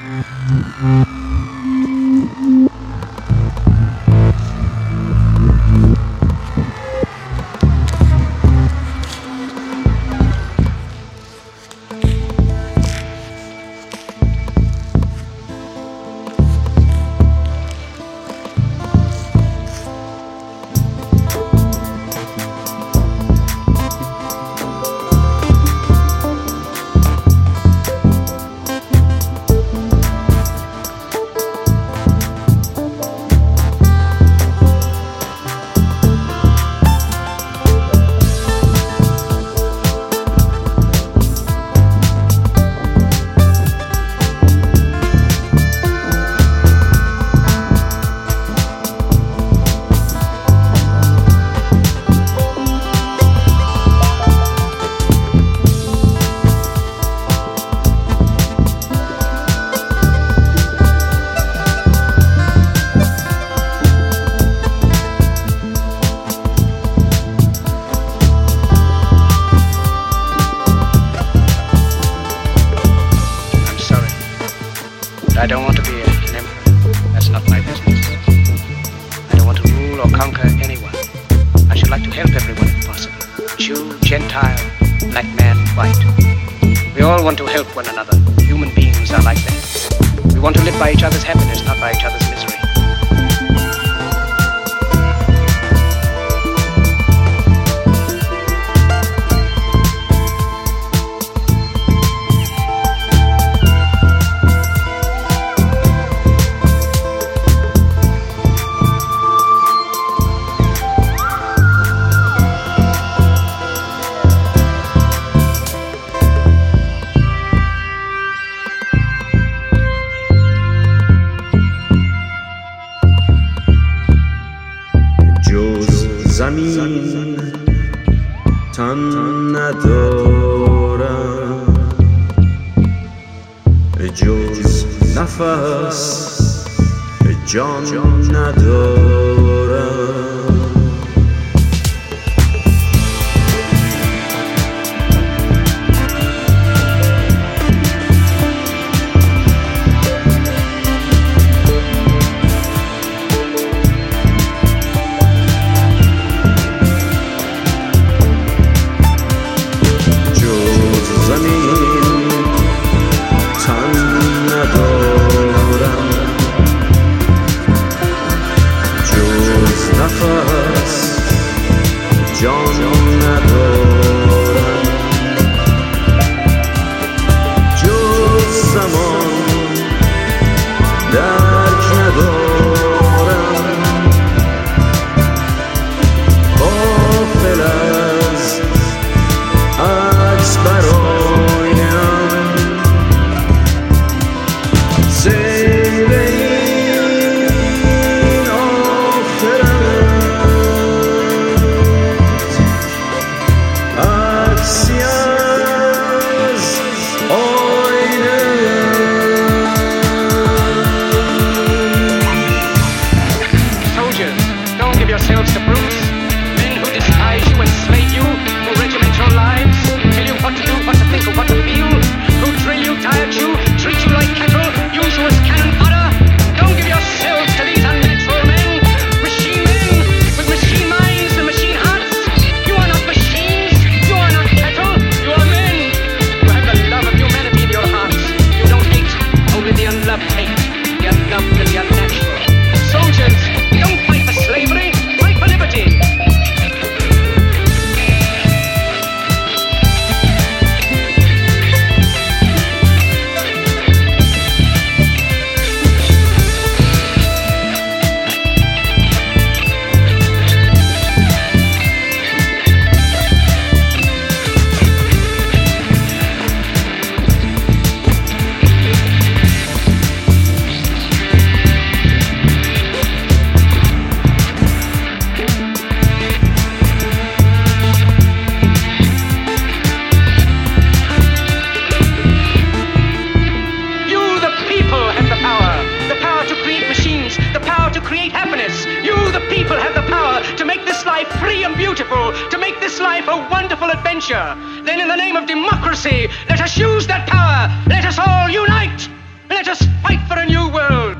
Mm-hmm. I don't want to be an emperor. That's not my business. I don't want to rule or conquer anyone. I should like to help everyone if possible. Jew, Gentile, black man, white. We all want to help one another. Human beings are like that. We want to live by each other's happiness, not by each other's misery. زمین تن ندارم. جز نفس جان ندارم. another people to make this life a wonderful adventure. Then, in the name of democracy, let us use that power. Let us all unite. Let us fight for a new world.